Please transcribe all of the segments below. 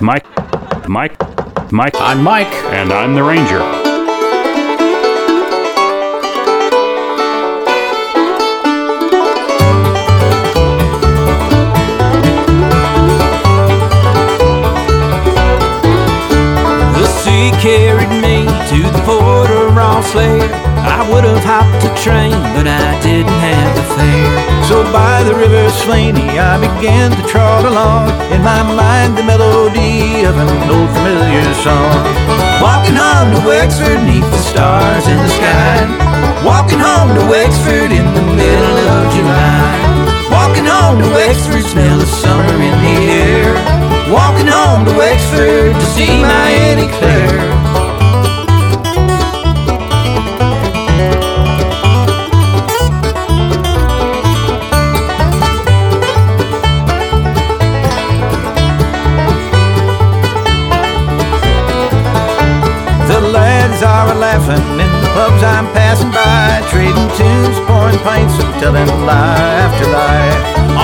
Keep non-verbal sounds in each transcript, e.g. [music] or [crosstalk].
Mike, Mike, Mike, I'm Mike. and I'm the Ranger. The sea carried me to the port of Rosslare. I would have hopped a train, but I didn't have the fare. So by the river Slaney, I began to trot along. In my mind, the melody of an old familiar song. Walking home to Wexford, neath the stars in the sky. Walking home to Wexford in the middle of July. Walking home to Wexford, smell of summer in the air. Walking home to Wexford to see my Annie Claire. Tunes, pouring pints, and telling lie after lie.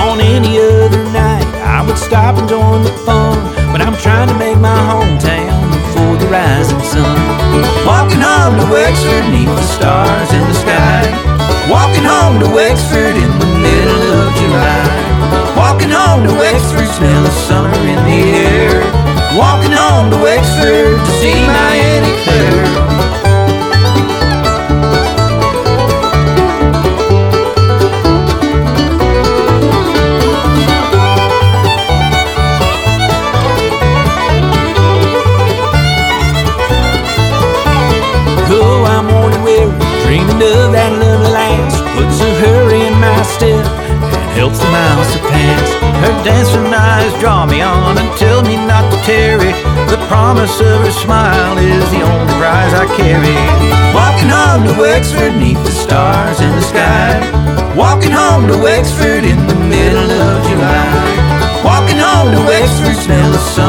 On any other night, I would stop and join the fun, but I'm trying to make my hometown before the rising sun. Walking home to Wexford, neath the stars in the sky. Walking home to Wexford in the middle of July. Walking home to Wexford, smell of summer in the air. Walking home to Wexford to see my Annie Claire. Promise smile is the only prize I carry. Walking home to Wexford, neath the stars in the sky. Walking home to Wexford in the middle of July. Walking home to Wexford, smell of summer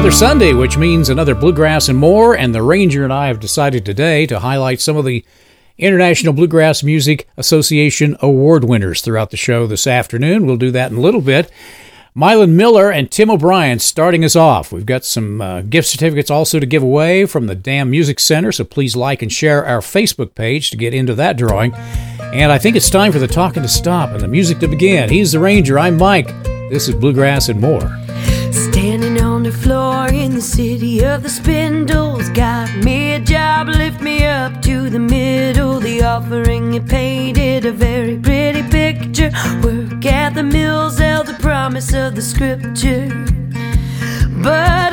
another Sunday, which means another bluegrass and more. And the Ranger and I have decided today to highlight some of the International Bluegrass Music Association award winners throughout the show this afternoon. We'll do that in a little bit. Mylan Miller and Tim O'Brien starting us off. We've got some uh, gift certificates also to give away from the Dam Music Center, so please like and share our Facebook page to get into that drawing. And I think it's time for the talking to stop and the music to begin. He's the Ranger. I'm Mike. This is Bluegrass and More. The floor in the city of the spindles. Got me a job, lift me up to the middle. The offering it painted a very pretty picture. Work at the mills held the promise of the scripture. But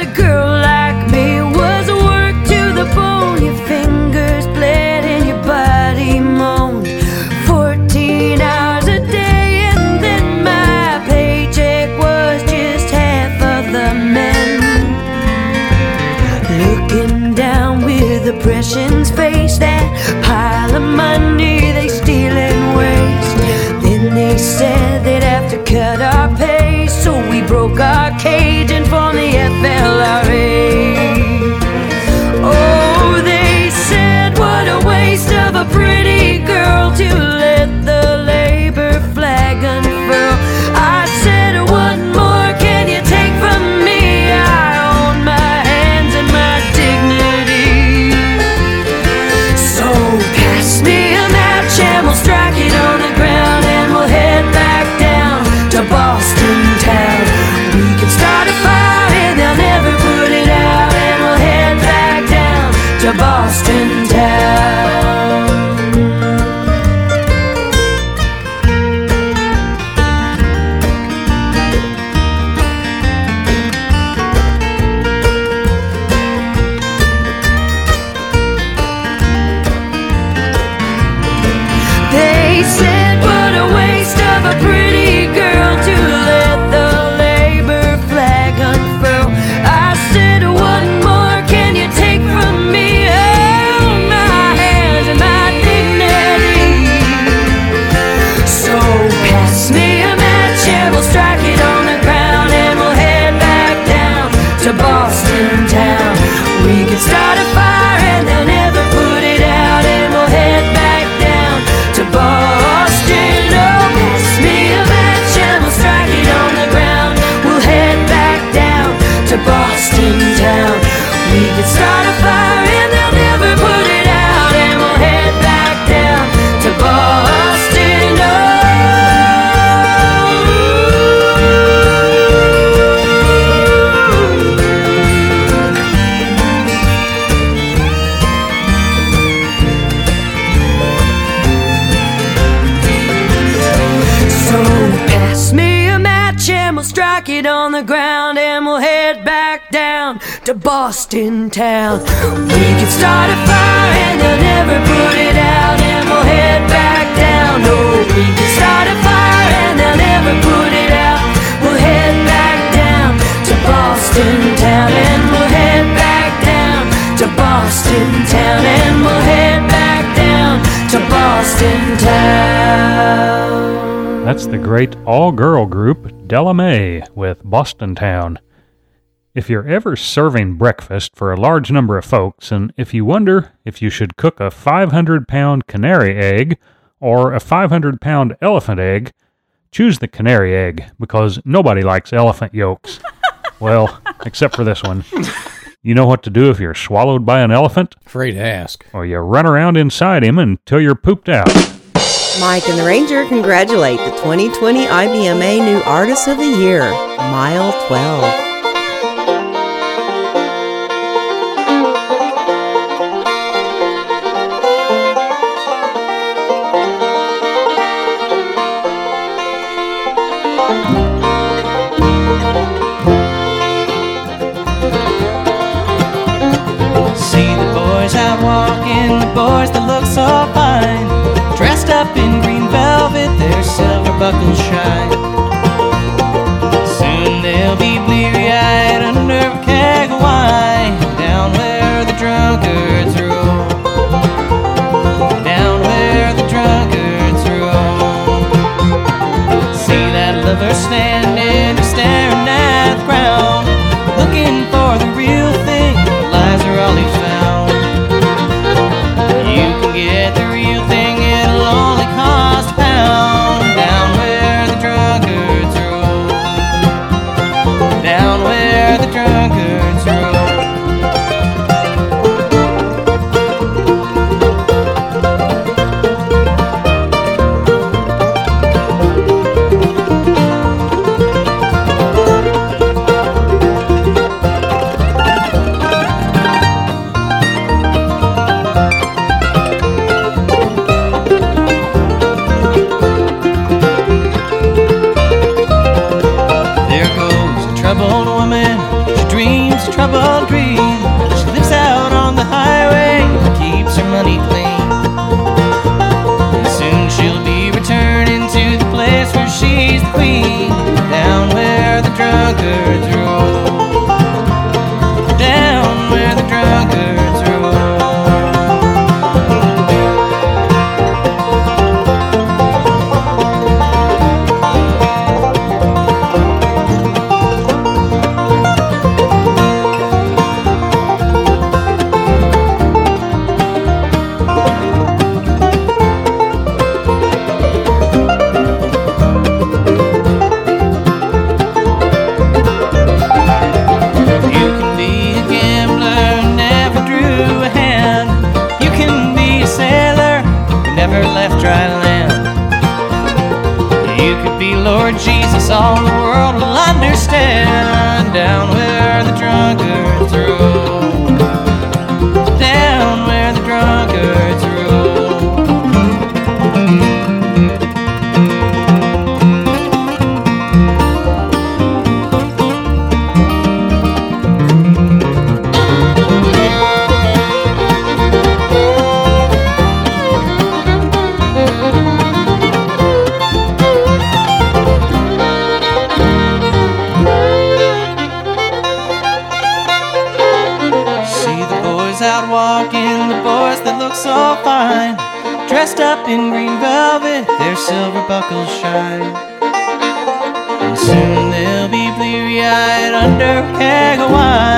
to Boston town. We can start a fire and they'll never put it out and we'll head back down. No, we could start a fire and they'll never put it out. We'll head back down to Boston town and we'll head back down to Boston town and we'll head back down to Boston town. That's the great all girl group Della Mae with Boston Town. If you're ever serving breakfast for a large number of folks, and if you wonder if you should cook a 500 pound canary egg or a 500 pound elephant egg, choose the canary egg because nobody likes elephant yolks. [laughs] well, except for this one. You know what to do if you're swallowed by an elephant? Afraid to ask. Or you run around inside him until you're pooped out. Mike and the Ranger congratulate the 2020 IBMA New Artist of the Year, Mile 12. Walking, woman. She dreams a troubled dream. She lives out on the highway, and keeps her money clean. And soon she'll be returning to the place where she's the queen. Down where the drunkards roll. Soon they'll be bleary eyed under a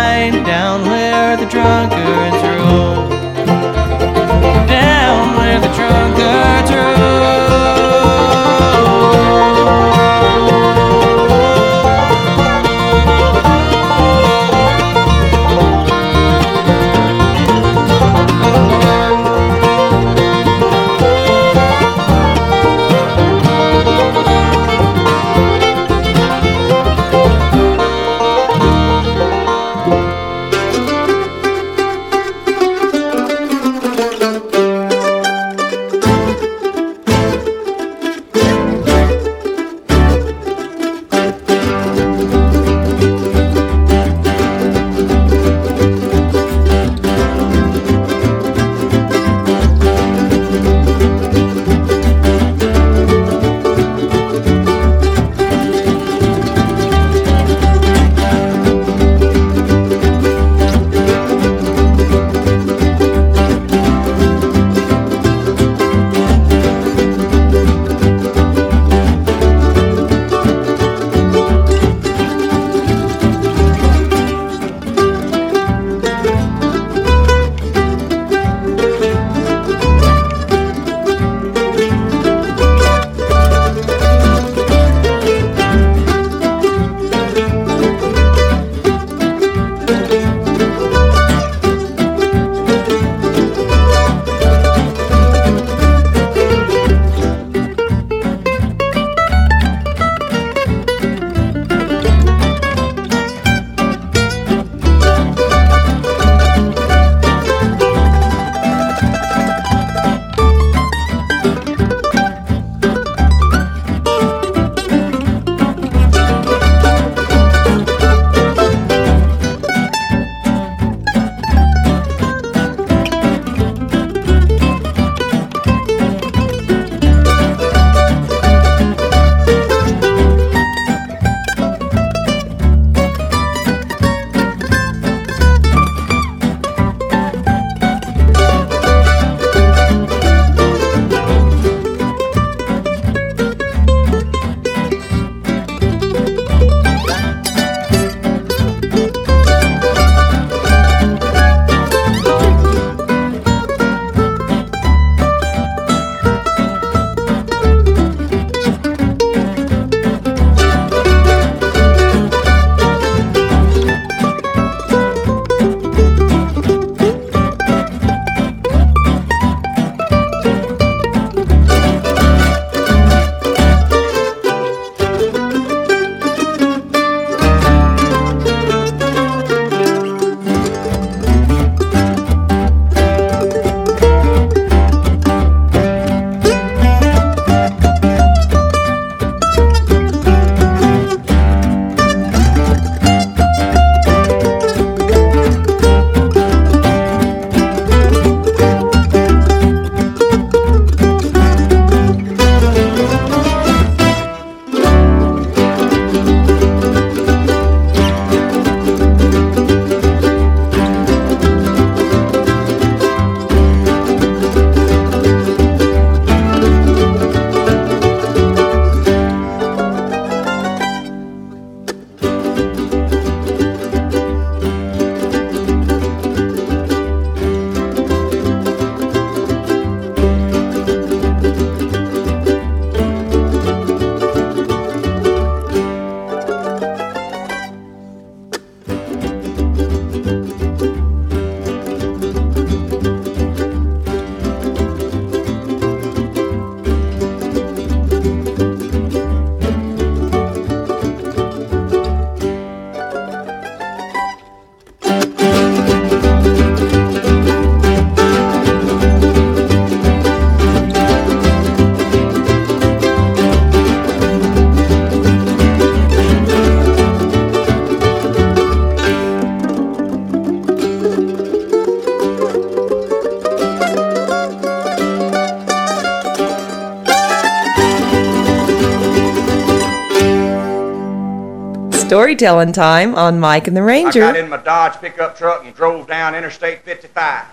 storytelling time on Mike and the Ranger. I got in my Dodge pickup truck and drove down Interstate 55.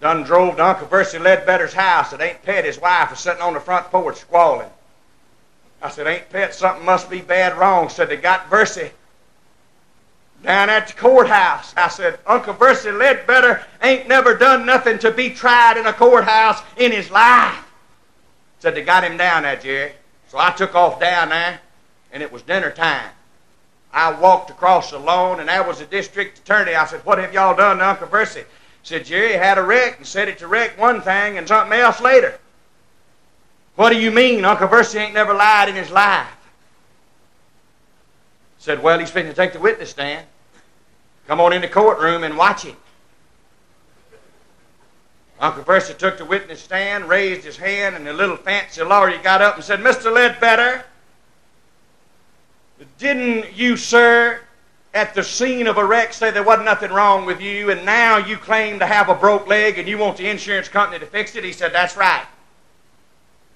Done drove to Uncle Percy Ledbetter's house that Aunt Pet, his wife, was sitting on the front porch squalling. I said, Aunt Pet, something must be bad wrong. Said they got Percy down at the courthouse. I said, Uncle Percy Ledbetter ain't never done nothing to be tried in a courthouse in his life. Said they got him down there, Jerry. So I took off down there, and it was dinner time. I walked across the lawn, and there was the district attorney. I said, What have y'all done to Uncle Percy? Said, Jerry had a wreck and said it to wreck one thing and something else later. What do you mean? Uncle Percy ain't never lied in his life. Said, Well, he's fixing to take the witness stand. Come on in the courtroom and watch him. Uncle Percy took the witness stand, raised his hand, and the little fancy lawyer got up and said, Mr. Ledbetter, didn't you, sir, at the scene of a wreck say there wasn't nothing wrong with you, and now you claim to have a broke leg and you want the insurance company to fix it? He said, That's right.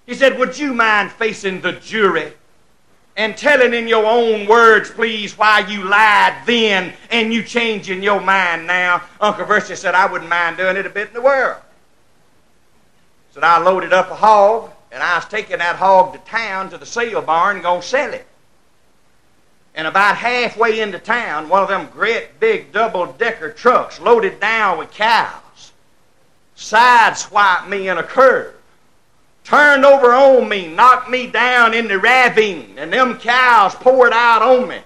He said, Would you mind facing the jury and telling in your own words, please, why you lied then and you changing your mind now? Uncle Percy said, I wouldn't mind doing it a bit in the world. Said, I loaded up a hog, and I was taking that hog to town to the sale barn and going to sell it. And about halfway into town, one of them great big double decker trucks loaded down with cows sideswiped me in a curve, turned over on me, knocked me down in the ravine, and them cows poured out on me,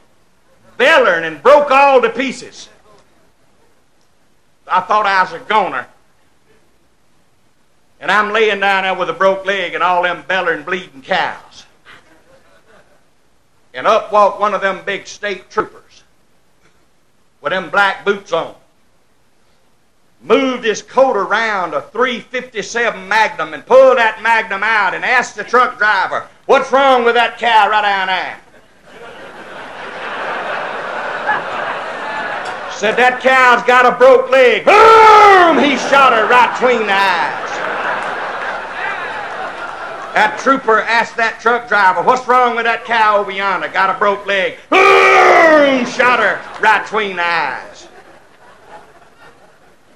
bellering and broke all to pieces. I thought I was a goner. And I'm laying down there with a broke leg and all them bellering, bleeding cows. And up walked one of them big state troopers with them black boots on. Moved his coat around a 357 Magnum and pulled that Magnum out and asked the truck driver, What's wrong with that cow right down there? Said that cow's got a broke leg. Boom! He shot her right between the eyes. That trooper asked that truck driver, What's wrong with that cow over yonder? Got a broke leg. Boom! Shot her right between the eyes.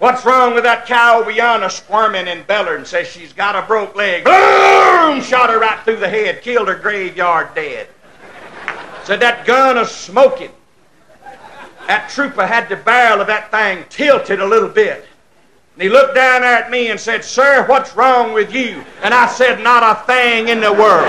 What's wrong with that cow over yonder squirming and bellering? Says she's got a broke leg. Boom! Shot her right through the head. Killed her graveyard dead. Said that gun is smoking. That trooper had the barrel of that thing tilted a little bit. And he looked down at me and said, Sir, what's wrong with you? And I said, Not a thing in the world.